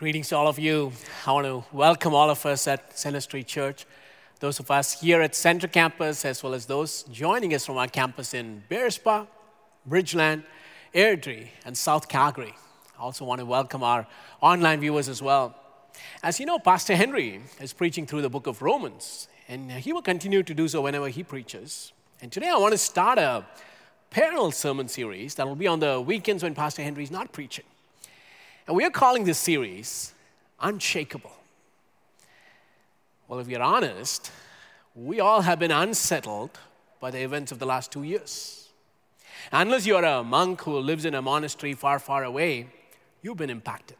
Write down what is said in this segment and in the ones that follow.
Greetings to all of you. I want to welcome all of us at Center Street Church, those of us here at Center Campus, as well as those joining us from our campus in Bearspaw, Bridgeland, Airdrie, and South Calgary. I also want to welcome our online viewers as well. As you know, Pastor Henry is preaching through the book of Romans, and he will continue to do so whenever he preaches. And today I want to start a parallel sermon series that will be on the weekends when Pastor Henry is not preaching. And we are calling this series Unshakable. Well, if you're honest, we all have been unsettled by the events of the last two years. Unless you're a monk who lives in a monastery far, far away, you've been impacted.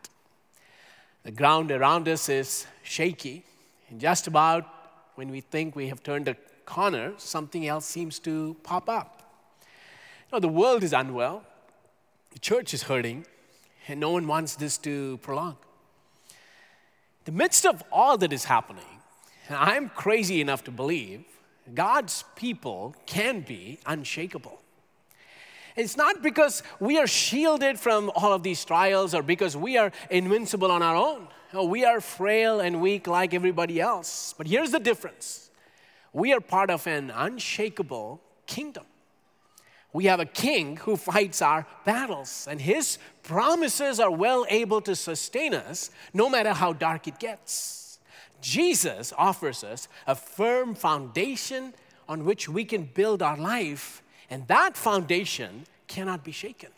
The ground around us is shaky, and just about when we think we have turned a corner, something else seems to pop up. You know, the world is unwell, the church is hurting, and no one wants this to prolong. In the midst of all that is happening, I'm crazy enough to believe God's people can be unshakable. It's not because we are shielded from all of these trials or because we are invincible on our own. No, we are frail and weak like everybody else. But here's the difference we are part of an unshakable kingdom. We have a king who fights our battles, and his promises are well able to sustain us no matter how dark it gets. Jesus offers us a firm foundation on which we can build our life, and that foundation cannot be shaken.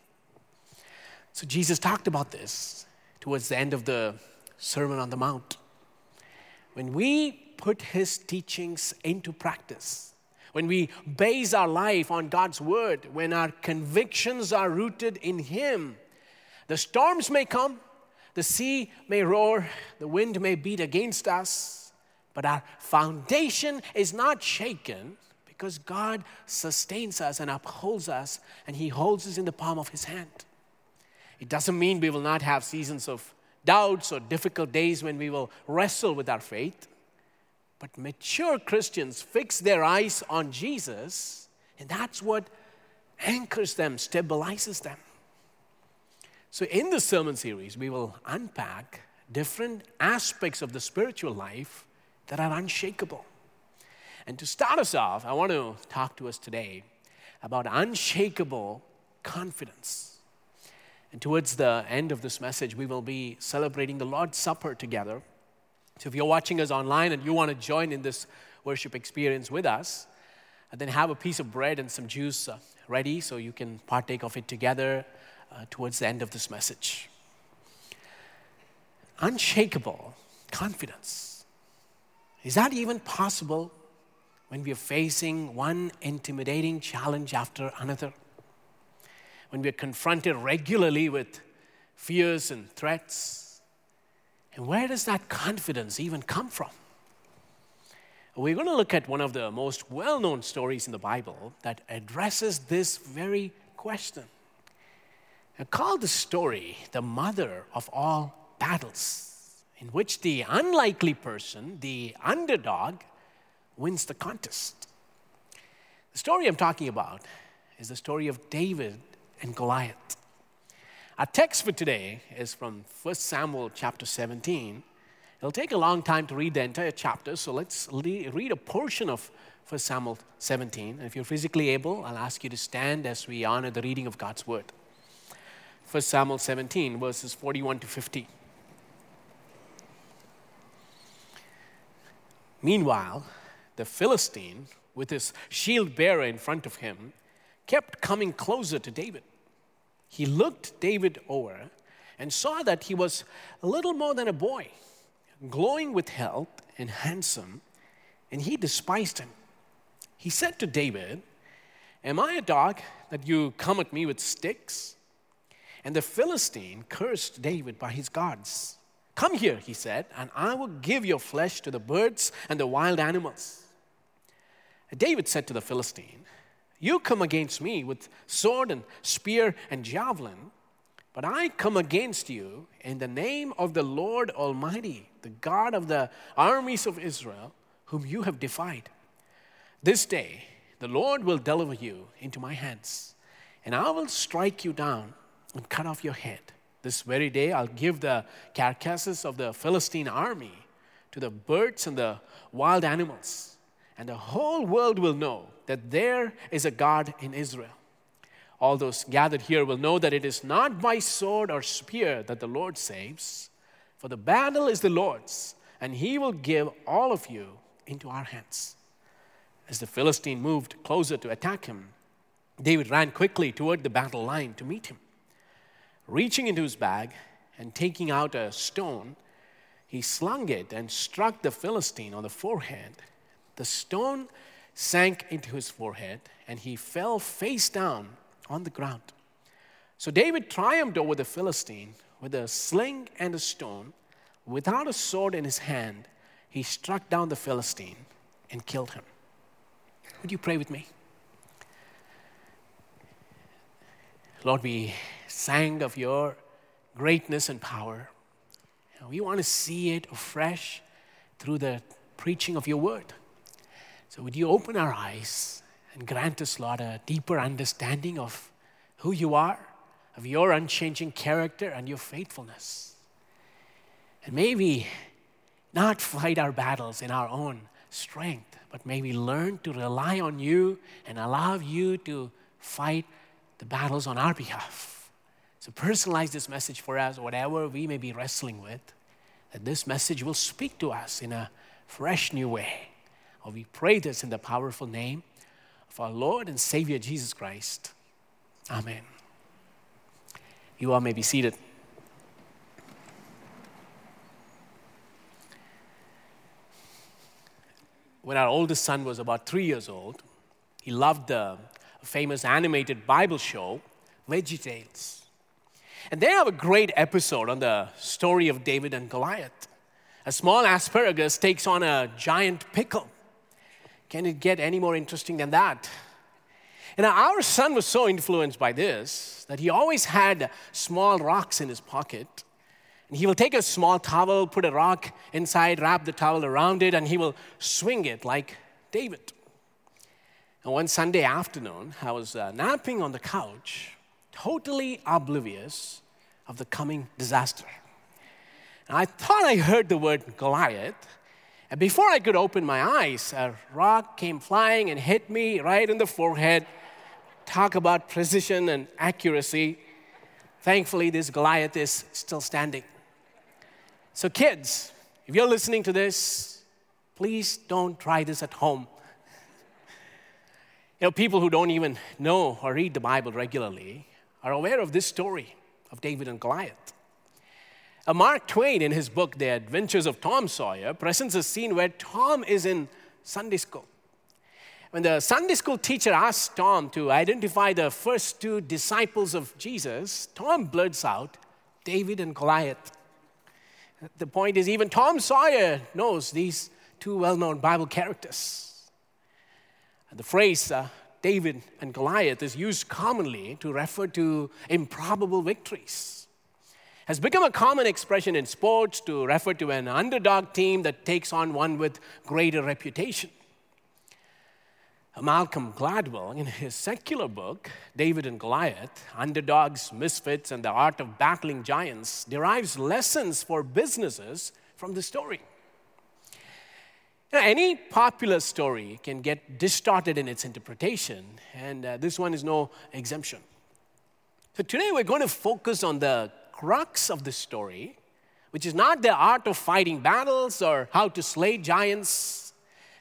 So, Jesus talked about this towards the end of the Sermon on the Mount. When we put his teachings into practice, when we base our life on God's word, when our convictions are rooted in Him, the storms may come, the sea may roar, the wind may beat against us, but our foundation is not shaken because God sustains us and upholds us, and He holds us in the palm of His hand. It doesn't mean we will not have seasons of doubts or difficult days when we will wrestle with our faith. But mature Christians fix their eyes on Jesus, and that's what anchors them, stabilizes them. So, in this sermon series, we will unpack different aspects of the spiritual life that are unshakable. And to start us off, I want to talk to us today about unshakable confidence. And towards the end of this message, we will be celebrating the Lord's Supper together. So if you're watching us online and you want to join in this worship experience with us, and then have a piece of bread and some juice uh, ready so you can partake of it together uh, towards the end of this message. Unshakable confidence. Is that even possible when we are facing one intimidating challenge after another? When we are confronted regularly with fears and threats? And where does that confidence even come from? We're going to look at one of the most well known stories in the Bible that addresses this very question. I call the story the mother of all battles, in which the unlikely person, the underdog, wins the contest. The story I'm talking about is the story of David and Goliath. Our text for today is from 1 Samuel chapter 17. It'll take a long time to read the entire chapter, so let's read a portion of 1 Samuel 17. And if you're physically able, I'll ask you to stand as we honor the reading of God's word. 1 Samuel 17, verses 41 to 50. Meanwhile, the Philistine, with his shield bearer in front of him, kept coming closer to David he looked David over and saw that he was a little more than a boy, glowing with health and handsome, and he despised him. He said to David, Am I a dog that you come at me with sticks? And the Philistine cursed David by his gods. Come here, he said, and I will give your flesh to the birds and the wild animals. David said to the Philistine, you come against me with sword and spear and javelin, but I come against you in the name of the Lord Almighty, the God of the armies of Israel, whom you have defied. This day the Lord will deliver you into my hands, and I will strike you down and cut off your head. This very day, I'll give the carcasses of the Philistine army to the birds and the wild animals, and the whole world will know that there is a God in Israel. All those gathered here will know that it is not by sword or spear that the Lord saves, for the battle is the Lord's, and he will give all of you into our hands. As the Philistine moved closer to attack him, David ran quickly toward the battle line to meet him. Reaching into his bag and taking out a stone, he slung it and struck the Philistine on the forehead. The stone sank into his forehead, and he fell face down on the ground. So David triumphed over the Philistine with a sling and a stone. Without a sword in his hand, he struck down the Philistine and killed him. Would you pray with me? Lord, we sang of your greatness and power. We want to see it afresh through the preaching of your word. So, would you open our eyes and grant us, Lord, a deeper understanding of who you are, of your unchanging character and your faithfulness? And maybe not fight our battles in our own strength, but maybe learn to rely on you and allow you to fight the battles on our behalf. So personalize this message for us, whatever we may be wrestling with, that this message will speak to us in a fresh new way. Oh, we pray this in the powerful name of our Lord and Savior Jesus Christ. Amen. You all may be seated. When our oldest son was about three years old, he loved the famous animated Bible show, VeggieTales. And they have a great episode on the story of David and Goliath. A small asparagus takes on a giant pickle. Can it get any more interesting than that? And our son was so influenced by this that he always had small rocks in his pocket. And he will take a small towel, put a rock inside, wrap the towel around it, and he will swing it like David. And one Sunday afternoon, I was uh, napping on the couch, totally oblivious of the coming disaster. And I thought I heard the word Goliath. And before I could open my eyes, a rock came flying and hit me right in the forehead. Talk about precision and accuracy. Thankfully, this Goliath is still standing. So, kids, if you're listening to this, please don't try this at home. You know, people who don't even know or read the Bible regularly are aware of this story of David and Goliath. Mark Twain, in his book, The Adventures of Tom Sawyer, presents a scene where Tom is in Sunday school. When the Sunday school teacher asks Tom to identify the first two disciples of Jesus, Tom blurts out David and Goliath. The point is, even Tom Sawyer knows these two well known Bible characters. And The phrase uh, David and Goliath is used commonly to refer to improbable victories. Has become a common expression in sports to refer to an underdog team that takes on one with greater reputation. Malcolm Gladwell, in his secular book, David and Goliath Underdogs, Misfits, and the Art of Battling Giants, derives lessons for businesses from the story. Now, any popular story can get distorted in its interpretation, and uh, this one is no exemption. So, today we're going to focus on the crux of the story, which is not the art of fighting battles or how to slay giants.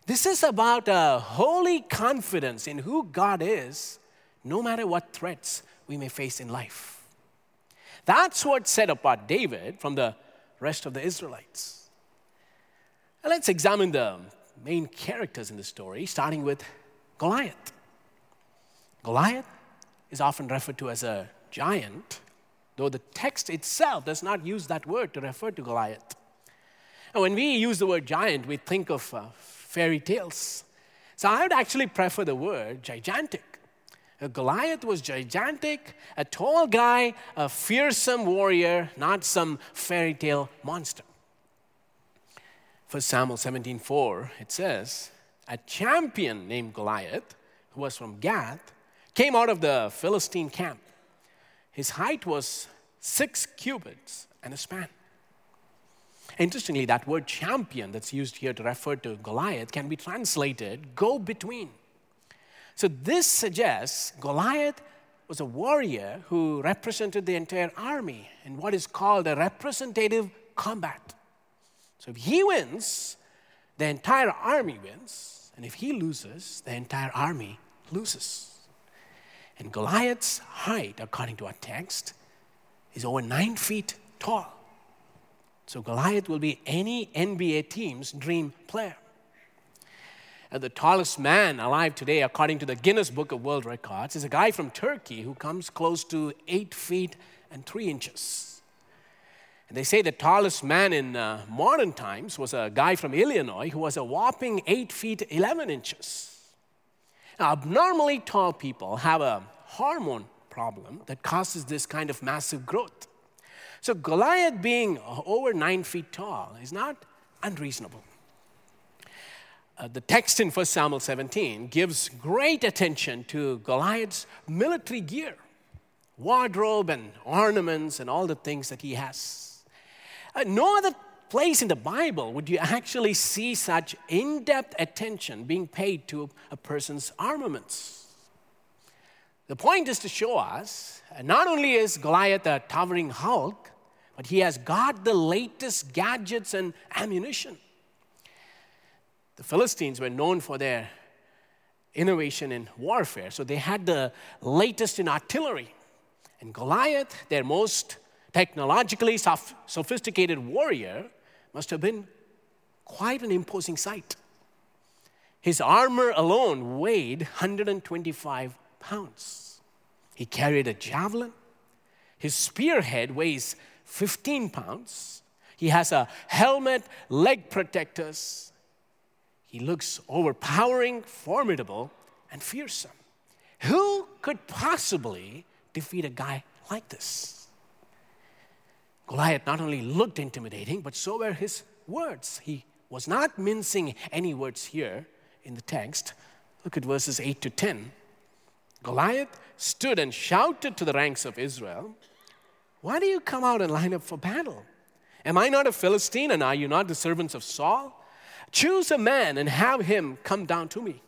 This is about a holy confidence in who God is, no matter what threats we may face in life. That's what set apart David from the rest of the Israelites. Let's examine the main characters in the story, starting with Goliath. Goliath is often referred to as a giant, though the text itself does not use that word to refer to Goliath. And when we use the word giant, we think of uh, fairy tales. So I would actually prefer the word gigantic. Goliath was gigantic, a tall guy, a fearsome warrior, not some fairy tale monster. 1 Samuel 17:4, it says, A champion named Goliath, who was from Gath, came out of the Philistine camp. His height was six cubits and a span. Interestingly, that word champion that's used here to refer to Goliath can be translated go between. So this suggests Goliath was a warrior who represented the entire army in what is called a representative combat. So if he wins, the entire army wins, and if he loses, the entire army loses. And Goliath's height, according to our text, is over nine feet tall. So Goliath will be any NBA team's dream player. And the tallest man alive today, according to the Guinness Book of World Records, is a guy from Turkey who comes close to eight feet and three inches. And they say the tallest man in uh, modern times was a guy from Illinois who was a whopping eight feet 11 inches. Now, abnormally tall people have a hormone problem that causes this kind of massive growth. So, Goliath being over nine feet tall is not unreasonable. Uh, the text in 1 Samuel 17 gives great attention to Goliath's military gear, wardrobe, and ornaments, and all the things that he has. Uh, no other place in the Bible would you actually see such in depth attention being paid to a person's armaments. The point is to show us not only is Goliath a towering Hulk, but he has got the latest gadgets and ammunition. The Philistines were known for their innovation in warfare, so they had the latest in artillery. And Goliath, their most technologically sophisticated warrior, must have been quite an imposing sight. His armor alone weighed 125 pounds. He carried a javelin. His spearhead weighs 15 pounds. He has a helmet, leg protectors. He looks overpowering, formidable, and fearsome. Who could possibly defeat a guy like this? Goliath not only looked intimidating, but so were his words. He was not mincing any words here in the text. Look at verses 8 to 10. Goliath stood and shouted to the ranks of Israel why do you come out and line up for battle? Am I not a Philistine and are you not the servants of Saul? Choose a man and have him come down to me.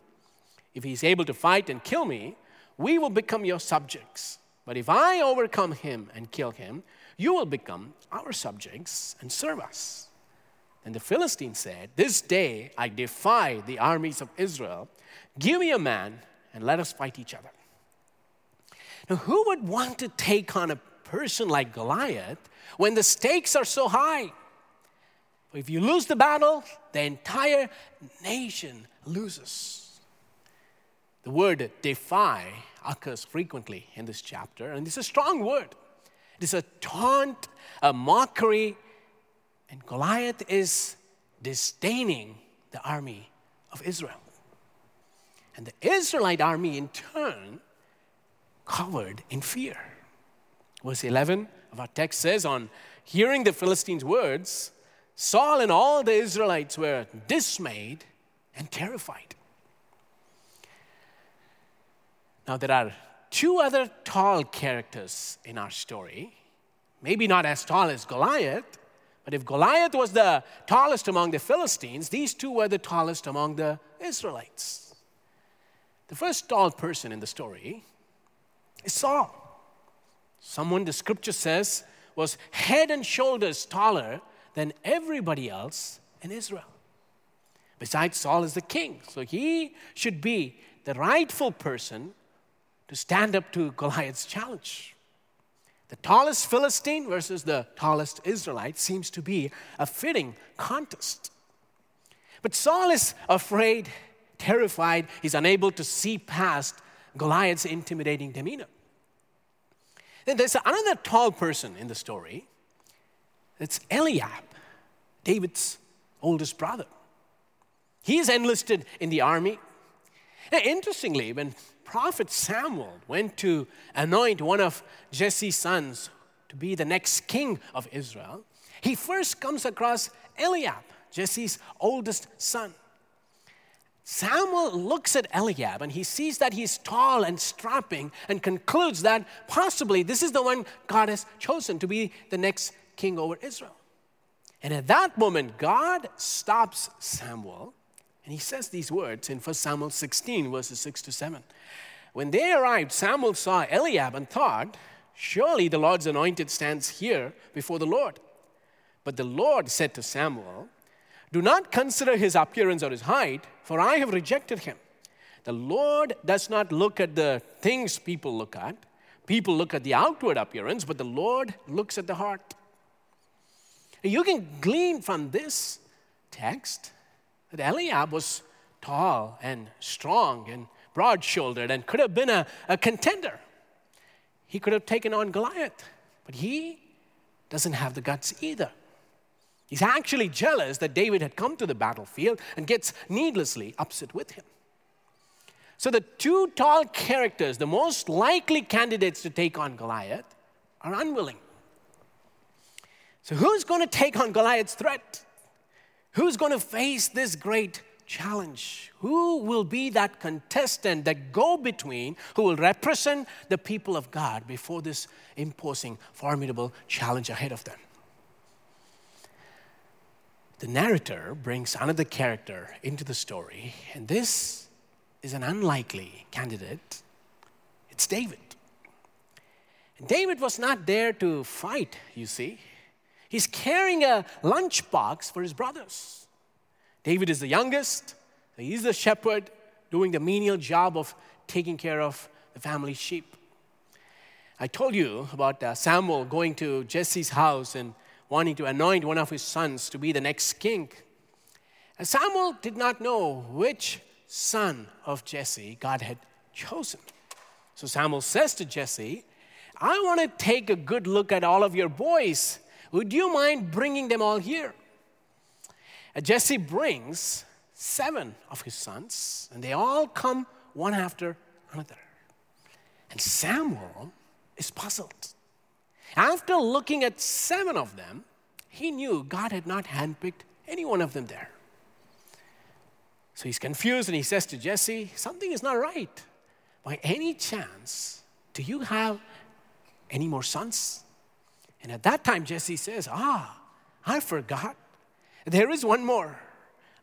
If he's able to fight and kill me, we will become your subjects. But if I overcome him and kill him, you will become our subjects and serve us. And the Philistine said, This day I defy the armies of Israel. Give me a man and let us fight each other. Now, who would want to take on a person like Goliath when the stakes are so high. If you lose the battle, the entire nation loses. The word defy occurs frequently in this chapter, and it's a strong word. It is a taunt, a mockery, and Goliath is disdaining the army of Israel. And the Israelite army, in turn, covered in fear. Verse 11 of our text says, On hearing the Philistines' words, Saul and all the Israelites were dismayed and terrified. Now, there are two other tall characters in our story. Maybe not as tall as Goliath, but if Goliath was the tallest among the Philistines, these two were the tallest among the Israelites. The first tall person in the story is Saul someone the scripture says was head and shoulders taller than everybody else in Israel. Besides, Saul is the king, so he should be the rightful person to stand up to Goliath's challenge. The tallest Philistine versus the tallest Israelite seems to be a fitting contest. But Saul is afraid, terrified, he's unable to see past Goliath's intimidating demeanor. Then there's another tall person in the story. It's Eliab, David's oldest brother. He is enlisted in the army. Now, interestingly, when Prophet Samuel went to anoint one of Jesse's sons to be the next king of Israel, he first comes across Eliab, Jesse's oldest son. Samuel looks at Eliab and he sees that he's tall and strapping and concludes that possibly this is the one God has chosen to be the next king over Israel. And at that moment, God stops Samuel and he says these words in 1 Samuel 16, verses 6 to 7. When they arrived, Samuel saw Eliab and thought, Surely the Lord's anointed stands here before the Lord. But the Lord said to Samuel, Do not consider his appearance or his height, for I have rejected him. The Lord does not look at the things people look at. People look at the outward appearance, but the Lord looks at the heart. You can glean from this text that Eliab was tall and strong and broad shouldered and could have been a, a contender. He could have taken on Goliath, but he doesn't have the guts either. He's actually jealous that David had come to the battlefield and gets needlessly upset with him. So, the two tall characters, the most likely candidates to take on Goliath, are unwilling. So, who's going to take on Goliath's threat? Who's going to face this great challenge? Who will be that contestant, that go between, who will represent the people of God before this imposing, formidable challenge ahead of them? The narrator brings another character into the story, and this is an unlikely candidate. It's David. And David was not there to fight, you see. He's carrying a lunchbox for his brothers. David is the youngest, he's the shepherd doing the menial job of taking care of the family sheep. I told you about uh, Samuel going to Jesse's house and wanting to anoint one of his sons to be the next king. And Samuel did not know which son of Jesse God had chosen. So Samuel says to Jesse, I want to take a good look at all of your boys. Would you mind bringing them all here? And Jesse brings seven of his sons, and they all come one after another. And Samuel is puzzled. After looking at seven of them, he knew God had not handpicked any one of them there. So he's confused and he says to Jesse, Something is not right. By any chance, do you have any more sons? And at that time, Jesse says, Ah, I forgot there is one more.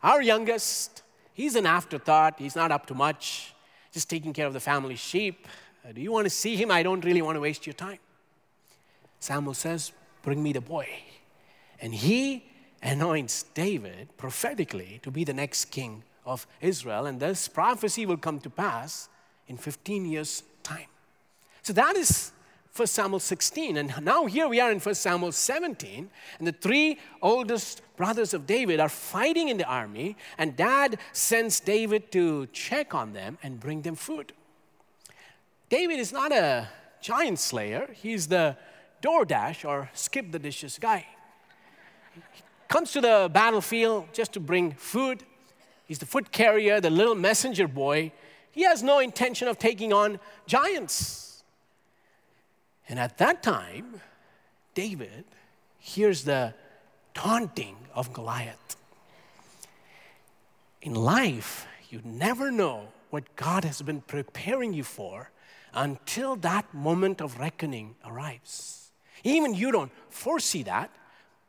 Our youngest, he's an afterthought. He's not up to much, just taking care of the family sheep. Do you want to see him? I don't really want to waste your time. Samuel says, Bring me the boy. And he anoints David prophetically to be the next king of Israel. And this prophecy will come to pass in 15 years' time. So that is 1 Samuel 16. And now here we are in 1 Samuel 17, and the three oldest brothers of David are fighting in the army, and dad sends David to check on them and bring them food. David is not a giant slayer, he's the DoorDash or SkipTheDishes guy. He comes to the battlefield just to bring food. He's the foot carrier, the little messenger boy. He has no intention of taking on giants. And at that time, David hears the taunting of Goliath. In life, you never know what God has been preparing you for until that moment of reckoning arrives. Even you don't foresee that,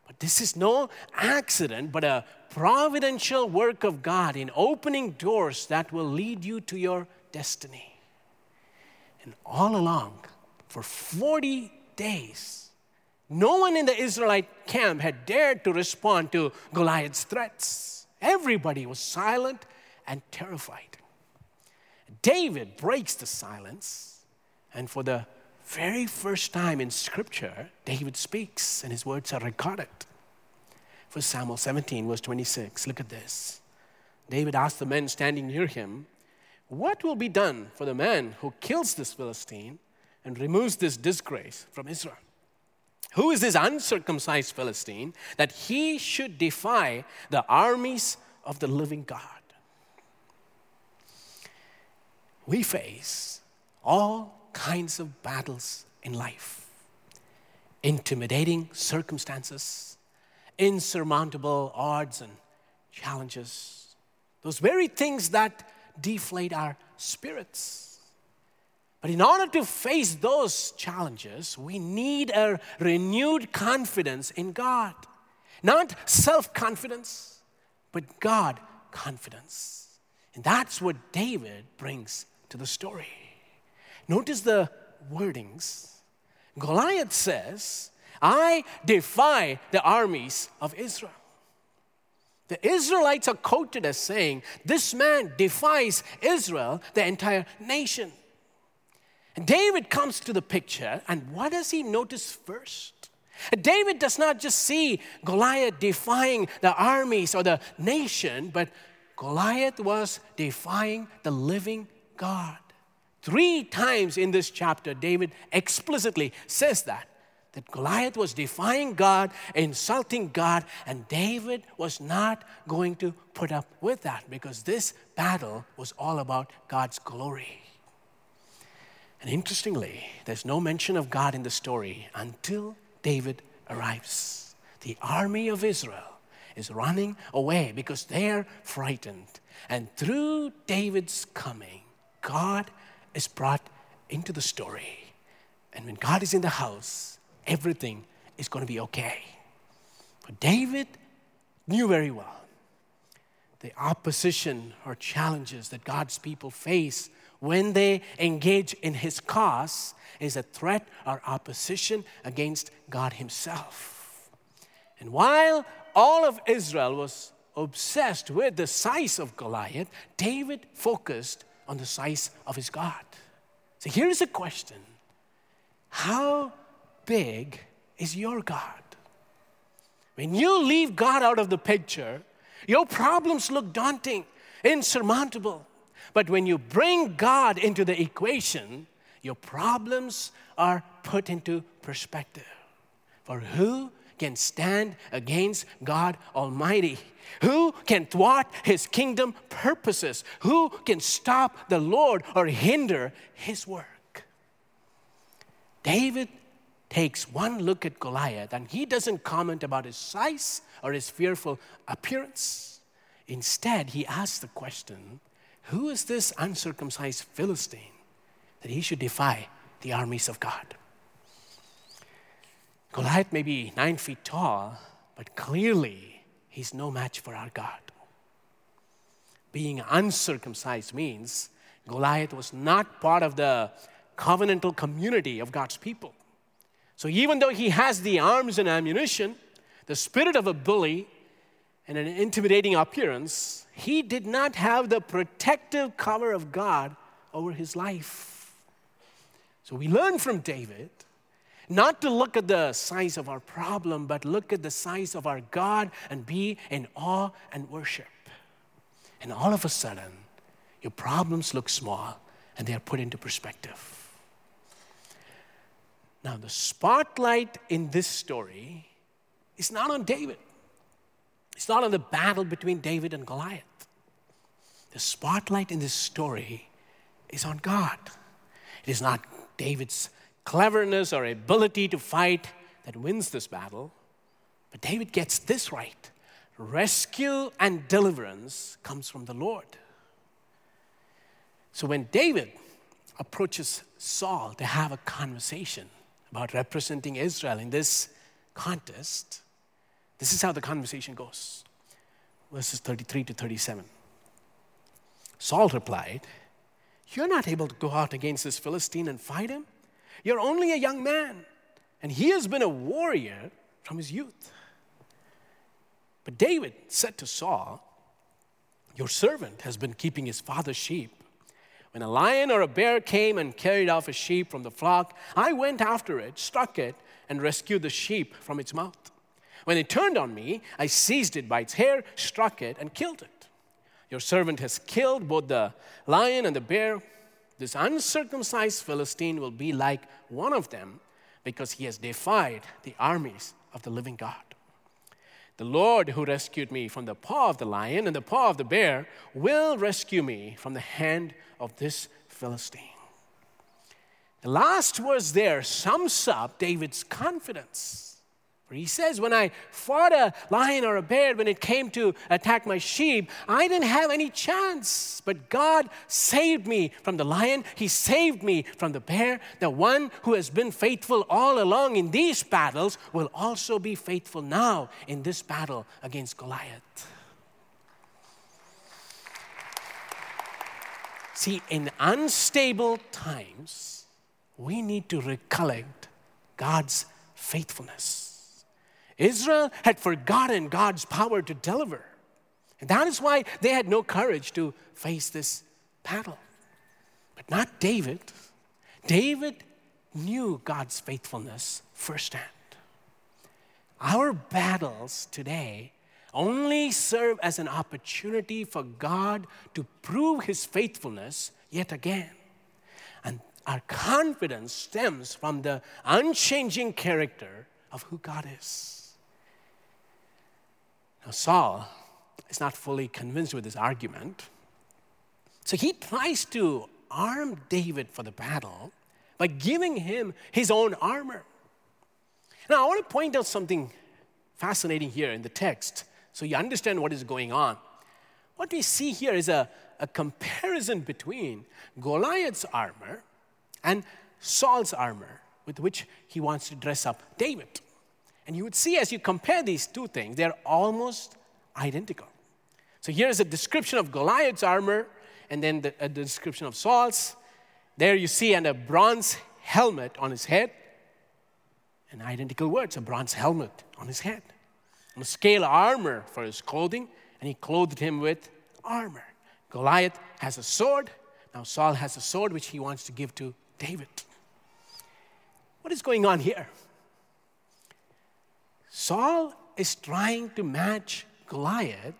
but this is no accident, but a providential work of God in opening doors that will lead you to your destiny. And all along, for 40 days. No one in the Israelite camp had dared to respond to Goliath's threats. Everybody was silent and terrified. David breaks the silence, and for the very first time in Scripture, David speaks, and his words are recorded. For Samuel 17, verse 26, look at this. David asked the men standing near him, What will be done for the man who kills this Philistine and removes this disgrace from Israel. Who is this uncircumcised Philistine that he should defy the armies of the living God? We face all kinds of battles in life intimidating circumstances, insurmountable odds and challenges, those very things that deflate our spirits. But in order to face those challenges, we need a renewed confidence in God. Not self confidence, but God confidence. And that's what David brings to the story. Notice the wordings. Goliath says, I defy the armies of Israel. The Israelites are quoted as saying, This man defies Israel, the entire nation. And David comes to the picture, and what does he notice first? David does not just see Goliath defying the armies or the nation, but Goliath was defying the living God. Three times in this chapter, David explicitly says that. That Goliath was defying God, insulting God, and David was not going to put up with that because this battle was all about God's glory. And interestingly, there's no mention of God in the story until David arrives. The army of Israel is running away because they're frightened. And through David's coming, God is brought into the story. And when God is in the house, everything is going to be okay. But David knew very well the opposition or challenges that God's people face when they engage in his cause is a threat or opposition against God himself. And while all of Israel was obsessed with the size of Goliath, David focused on the size of his God. So here's a question How big is your God? When you leave God out of the picture, your problems look daunting, insurmountable. But when you bring God into the equation, your problems are put into perspective. For who can stand against God Almighty? Who can thwart his kingdom purposes? Who can stop the Lord or hinder his work? David takes one look at Goliath and he doesn't comment about his size or his fearful appearance. Instead, he asks the question Who is this uncircumcised Philistine that he should defy the armies of God? Goliath may be nine feet tall, but clearly he's no match for our God. Being uncircumcised means Goliath was not part of the covenantal community of God's people. So even though he has the arms and ammunition, the spirit of a bully, and an intimidating appearance, he did not have the protective cover of God over his life. So we learn from David not to look at the size of our problem, but look at the size of our God and be in awe and worship. And all of a sudden, your problems look small and they are put into perspective. Now, the spotlight in this story is not on David, it's not on the battle between David and Goliath. The spotlight in this story is on God. It is not David's cleverness or ability to fight that wins this battle, but David gets this right. Rescue and deliverance comes from the Lord. So when David approaches Saul to have a conversation, about representing Israel in this contest, this is how the conversation goes. Verses 33 to 37. Saul replied, You're not able to go out against this Philistine and fight him. You're only a young man, and he has been a warrior from his youth. But David said to Saul, Your servant has been keeping his father's sheep. When a lion or a bear came and carried off a sheep from the flock, I went after it, struck it, and rescued the sheep from its mouth. When it turned on me, I seized it by its hair, struck it, and killed it. Your servant has killed both the lion and the bear. This uncircumcised Philistine will be like one of them because he has defied the armies of the living God. The Lord who rescued me from the paw of the lion and the paw of the bear will rescue me from the hand of this Philistine. The last verse there sums up David's confidence. He says, When I fought a lion or a bear, when it came to attack my sheep, I didn't have any chance. But God saved me from the lion, He saved me from the bear. The one who has been faithful all along in these battles will also be faithful now in this battle against Goliath. See, in unstable times, we need to recollect God's faithfulness. Israel had forgotten God's power to deliver. And that is why they had no courage to face this battle. But not David. David knew God's faithfulness firsthand. Our battles today only serve as an opportunity for God to prove his faithfulness yet again. And our confidence stems from the unchanging character of who God is. Now, Saul is not fully convinced with this argument. So he tries to arm David for the battle by giving him his own armor. Now, I want to point out something fascinating here in the text so you understand what is going on. What we see here is a, a comparison between Goliath's armor and Saul's armor with which he wants to dress up David. And you would see as you compare these two things, they're almost identical. So here's a description of Goliath's armor and then the, a description of Saul's. There you see and a bronze helmet on his head. An identical words, a bronze helmet on his head. And a scale armor for his clothing, and he clothed him with armor. Goliath has a sword. Now Saul has a sword which he wants to give to David. What is going on here? Saul is trying to match Goliath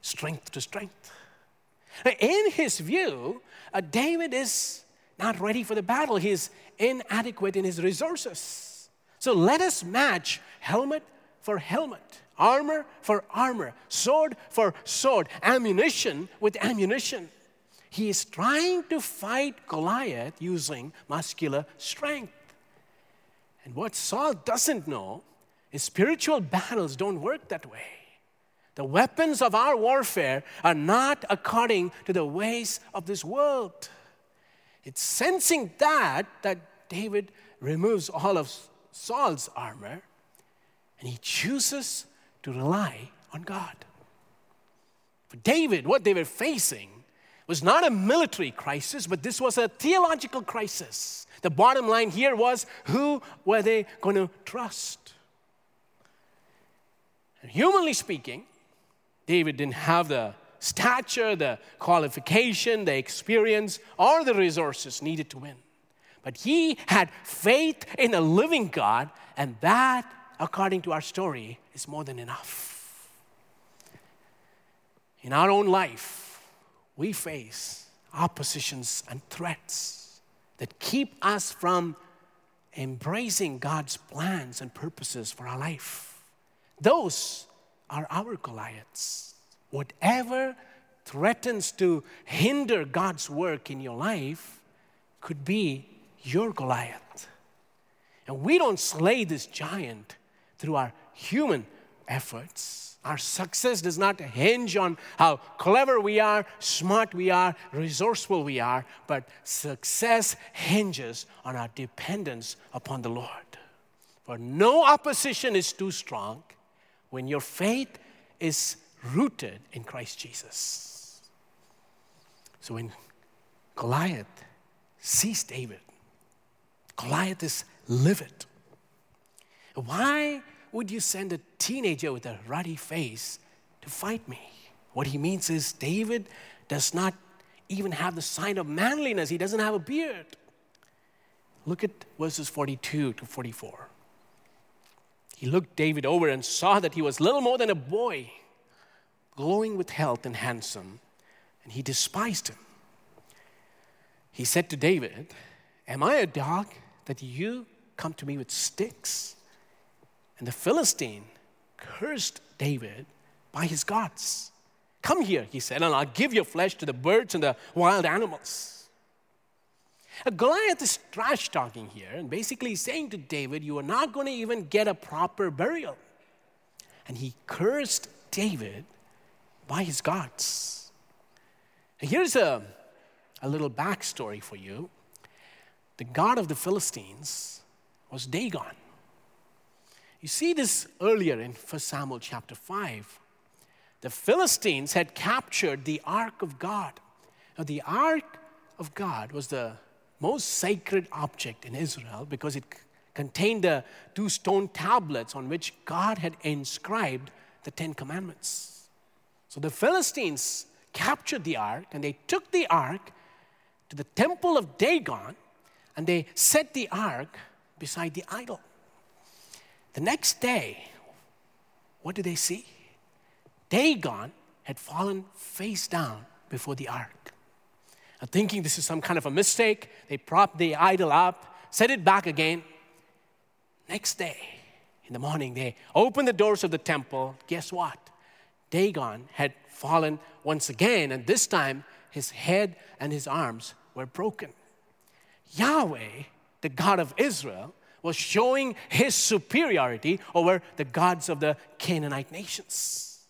strength to strength. In his view, uh, David is not ready for the battle. He is inadequate in his resources. So let us match helmet for helmet, armor for armor, sword for sword, ammunition with ammunition. He is trying to fight Goliath using muscular strength. And what Saul doesn't know spiritual battles don't work that way. The weapons of our warfare are not according to the ways of this world. It's sensing that that David removes all of Saul's armor and he chooses to rely on God. For David, what they were facing was not a military crisis, but this was a theological crisis. The bottom line here was who were they going to trust? And humanly speaking, David didn't have the stature, the qualification, the experience, or the resources needed to win. But he had faith in a living God, and that, according to our story, is more than enough. In our own life, we face oppositions and threats that keep us from embracing God's plans and purposes for our life. Those are our Goliaths. Whatever threatens to hinder God's work in your life could be your Goliath. And we don't slay this giant through our human efforts. Our success does not hinge on how clever we are, smart we are, resourceful we are, but success hinges on our dependence upon the Lord. For no opposition is too strong, when your faith is rooted in Christ Jesus. So when Goliath sees David, Goliath is livid. Why would you send a teenager with a ruddy face to fight me? What he means is David does not even have the sign of manliness, he doesn't have a beard. Look at verses 42 to 44. He looked David over and saw that he was little more than a boy, glowing with health and handsome, and he despised him. He said to David, Am I a dog that you come to me with sticks? And the Philistine cursed David by his gods. Come here, he said, and I'll give your flesh to the birds and the wild animals. Goliath is trash talking here and basically saying to David, You are not going to even get a proper burial. And he cursed David by his gods. And here's a, a little backstory for you the god of the Philistines was Dagon. You see this earlier in 1 Samuel chapter 5. The Philistines had captured the ark of God. Now, the ark of God was the most sacred object in Israel because it contained the two stone tablets on which God had inscribed the Ten Commandments. So the Philistines captured the ark and they took the ark to the temple of Dagon and they set the ark beside the idol. The next day, what did they see? Dagon had fallen face down before the ark. And thinking this is some kind of a mistake, they propped the idol up, set it back again. Next day, in the morning, they opened the doors of the temple. Guess what? Dagon had fallen once again, and this time his head and his arms were broken. Yahweh, the God of Israel, was showing his superiority over the gods of the Canaanite nations.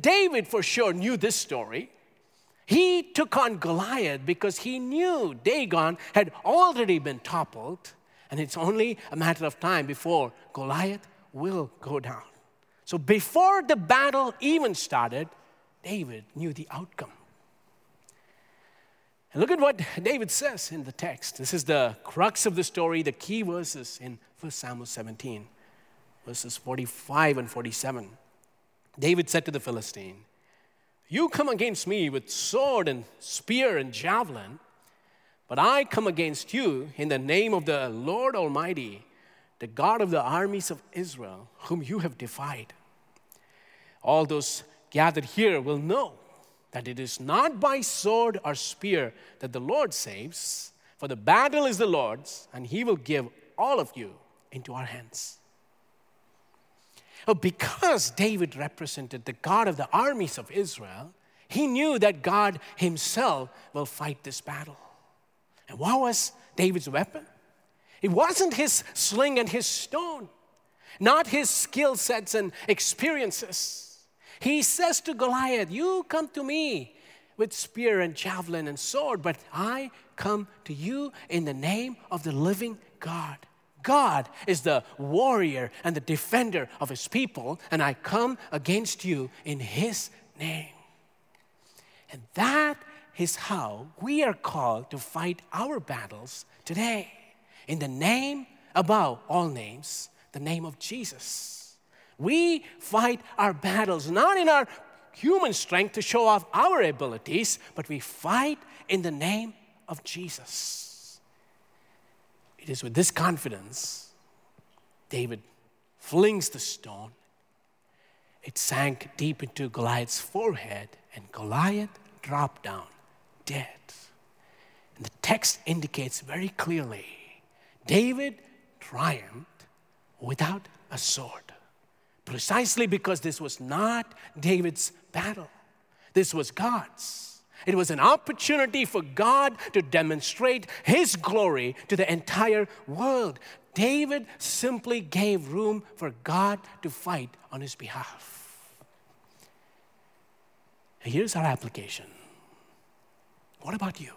David, for sure, knew this story. He took on Goliath because he knew Dagon had already been toppled, and it's only a matter of time before Goliath will go down. So before the battle even started, David knew the outcome. And look at what David says in the text. This is the crux of the story, the key verses in 1 Samuel 17, verses 45 and 47. David said to the Philistine, You come against me with sword and spear and javelin, but I come against you in the name of the Lord Almighty, the God of the armies of Israel, whom you have defied. All those gathered here will know that it is not by sword or spear that the Lord saves, for the battle is the Lord's, and he will give all of you into our hands. Oh, because David represented the God of the armies of Israel, he knew that God himself will fight this battle. And what was David's weapon? It wasn't his sling and his stone, not his skill sets and experiences. He says to Goliath, You come to me with spear and javelin and sword, but I come to you in the name of the living God. God is the warrior and the defender of his people, and I come against you in his name. And that is how we are called to fight our battles today in the name above all names, the name of Jesus. We fight our battles not in our human strength to show off our abilities, but we fight in the name of Jesus. It is with this confidence David flings the stone. It sank deep into Goliath's forehead, and Goliath dropped down dead. And the text indicates very clearly David triumphed without a sword. Precisely because this was not David's battle, this was God's. It was an opportunity for God to demonstrate His glory to the entire world. David simply gave room for God to fight on his behalf. Here's our application. What about you?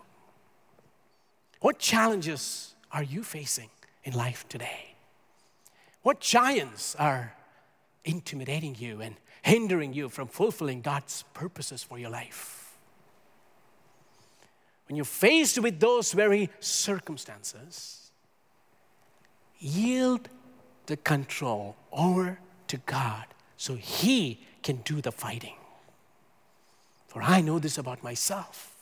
What challenges are you facing in life today? What giants are intimidating you and hindering you from fulfilling God's purposes for your life. When you're faced with those very circumstances, yield the control over to God so He can do the fighting. For I know this about myself.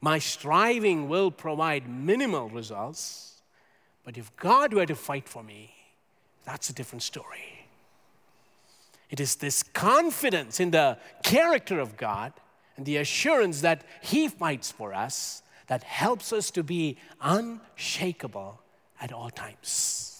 My striving will provide minimal results, but if God were to fight for me, that's a different story. It is this confidence in the character of God and the assurance that He fights for us that helps us to be unshakable at all times.